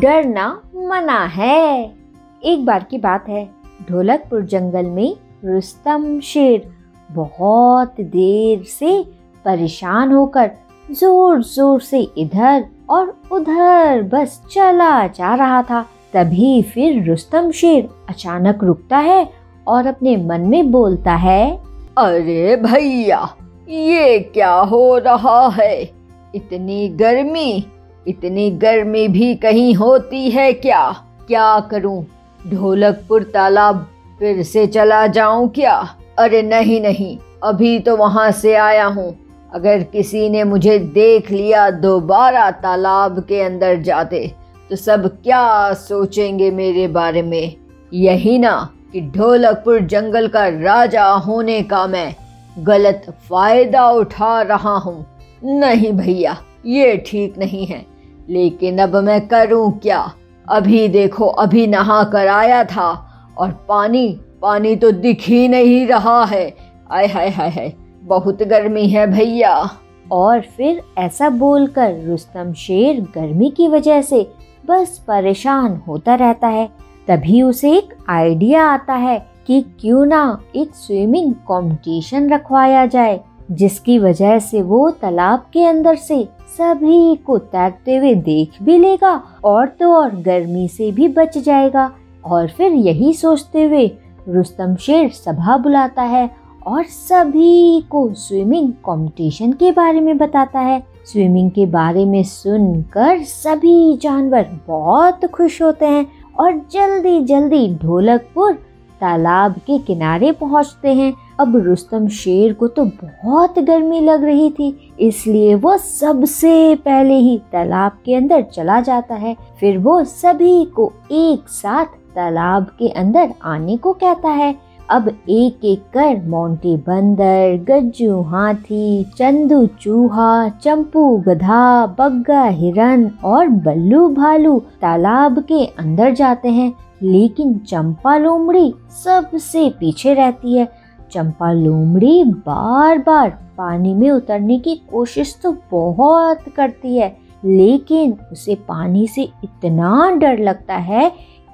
डरना मना है। एक बार की बात है, ढोलकपुर जंगल में रुस्तम शेर बहुत देर से परेशान होकर ज़ोर ज़ोर से इधर और उधर बस चला जा रहा था। तभी फिर रुस्तम शेर अचानक रुकता है और अपने मन में बोलता है, अरे भैया, ये क्या हो रहा है? इतनी गर्मी इतनी गर्मी भी कहीं होती है क्या? क्या करूँ? ढोलकपुर तालाब फिर से चला जाऊँ क्या? अरे नहीं नहीं, अभी तो वहाँ से आया हूँ। अगर किसी ने मुझे देख लिया दोबारा तालाब के अंदर जाते तो सब क्या सोचेंगे मेरे बारे में? यही ना कि ढोलकपुर जंगल का राजा होने का मैं गलत फ़ायदा उठा रहा हूँ। नहीं भैया, ये ठीक नहीं है। लेकिन अब मैं करूँ क्या? अभी देखो, अभी नहा कर आया था और पानी पानी तो दिख ही नहीं रहा है। आय हाय हाय हाय, बहुत गर्मी है भैया। और फिर ऐसा बोलकर रुस्तम शेर गर्मी की वजह से बस परेशान होता रहता है। तभी उसे एक आइडिया आता है कि क्यों ना एक स्विमिंग कंपटीशन रखवाया जाए। जिसकी वजह से वो तालाब के अंदर से सभी को तैरते हुए देख भी लेगा और तो और गर्मी से भी बच जाएगा। और फिर यही सोचते हुए रुस्तम शेर सभा बुलाता है और सभी को स्विमिंग कंपटीशन के बारे में बताता है। स्विमिंग के बारे में सुनकर सभी जानवर बहुत खुश होते हैं और जल्दी जल्दी ढोलकपुर तालाब के किनारे पहुँचते हैं। अब रुस्तम शेर को तो बहुत गर्मी लग रही थी, इसलिए वो सबसे पहले ही तालाब के अंदर चला जाता है। फिर वो सभी को एक साथ तालाब के अंदर आने को कहता है। अब एक एक कर मोंटी बंदर, गज्जू हाथी, चंदू चूहा, चंपू गधा, बग्गा हिरन और बल्लू भालू तालाब के अंदर जाते हैं। लेकिन चंपा लोमड़ी सबसे पीछे रहती है। चंपा लोमड़ी बार बार पानी में उतरने की कोशिश तो बहुत करती है, लेकिन उसे पानी से इतना डर लगता है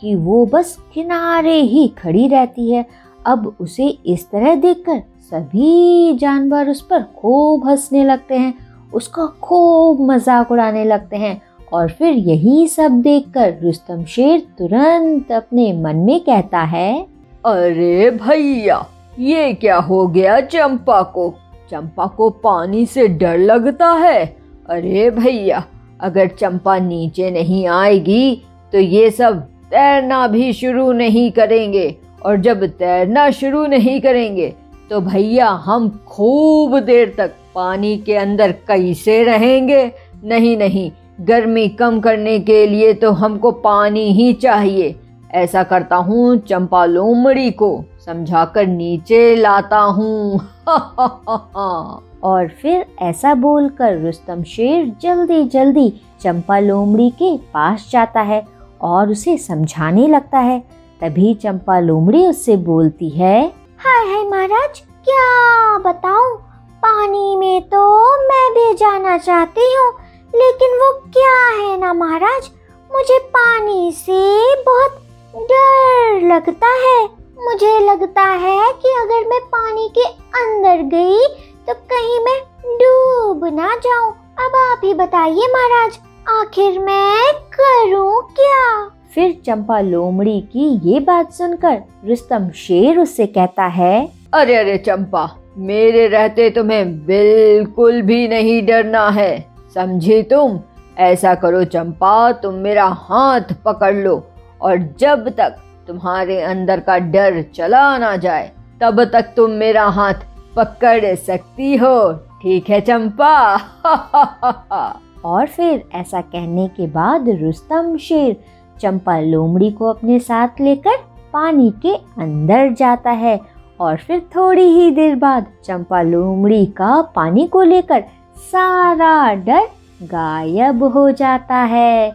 कि वो बस किनारे ही खड़ी रहती है। अब उसे इस तरह देखकर सभी जानवर उस पर खूब हंसने लगते हैं, उसका खूब मज़ाक उड़ाने लगते हैं और फिर यही सब देखकर रुस्तम शेर तुरंत अपने मन में कहता है, अरे भैया, ये क्या हो गया चंपा को? चंपा को पानी से डर लगता है। अरे भैया, अगर चंपा नीचे नहीं आएगी तो ये सब तैरना भी शुरू नहीं करेंगे। और जब तैरना शुरू नहीं करेंगे तो भैया हम खूब देर तक पानी के अंदर कैसे रहेंगे? नहीं नहीं, गर्मी कम करने के लिए तो हमको पानी ही चाहिए। ऐसा करता हूँ चंपा लोमड़ी को समझाकर नीचे लाता हूँ। और फिर ऐसा बोलकर रुस्तम शेर जल्दी जल्दी चंपा लोमड़ी के पास जाता है और उसे समझाने लगता है। तभी चंपा लोमड़ी उससे बोलती है, हाय हाय महाराज, क्या बताऊँ? पानी में तो मैं भी जाना चाहती हूँ, लेकिन वो क्या है ना महाराज? मुझे पानी से बहुत डर लगता है। मुझे लगता है कि अगर मैं पानी के अंदर गई तो कहीं मैं डूब ना जाऊँ। अब आप ही बताइए महाराज, आखिर मैं करूँ क्या? फिर चंपा लोमड़ी की ये बात सुनकर रुस्तम शेर उससे कहता है अरे अरे चंपा मेरे रहते तुम्हें बिल्कुल भी नहीं डरना है। समझे तुम? ऐसा करो चंपा तुम मेरा हाथ पकड़ लो और जब तक तुम्हारे अंदर का डर चला ना जाए तब तक तुम मेरा हाथ पकड़ सकती हो। ठीक है चंपा? और फिर ऐसा कहने के बाद रुस्तम शेर चंपा लोमड़ी को अपने साथ लेकर पानी के अंदर जाता है और फिर थोड़ी ही देर बाद चंपा लोमड़ी का पानी को लेकर सारा डर गायब हो जाता है।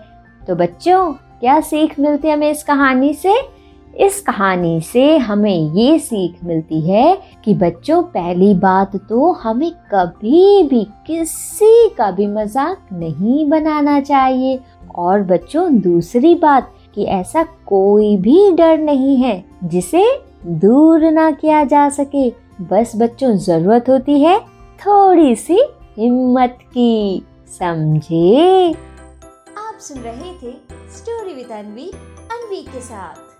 तो बच्चों, क्या सीख मिलती है हमें इस कहानी से? इस कहानी से हमें ये सीख मिलती है कि बच्चों, पहली बात तो हमें कभी भी, किसी का भी मज़ाक नहीं बनाना चाहिए। और बच्चों, दूसरी बात कि ऐसा कोई भी डर नहीं है जिसे दूर ना किया जा सके। बस बच्चों, ज़रूरत होती है थोड़ी सी हिम्मत की, समझे? आप सुन रहे थे स्टोरी विद अनवी अनवी के साथ।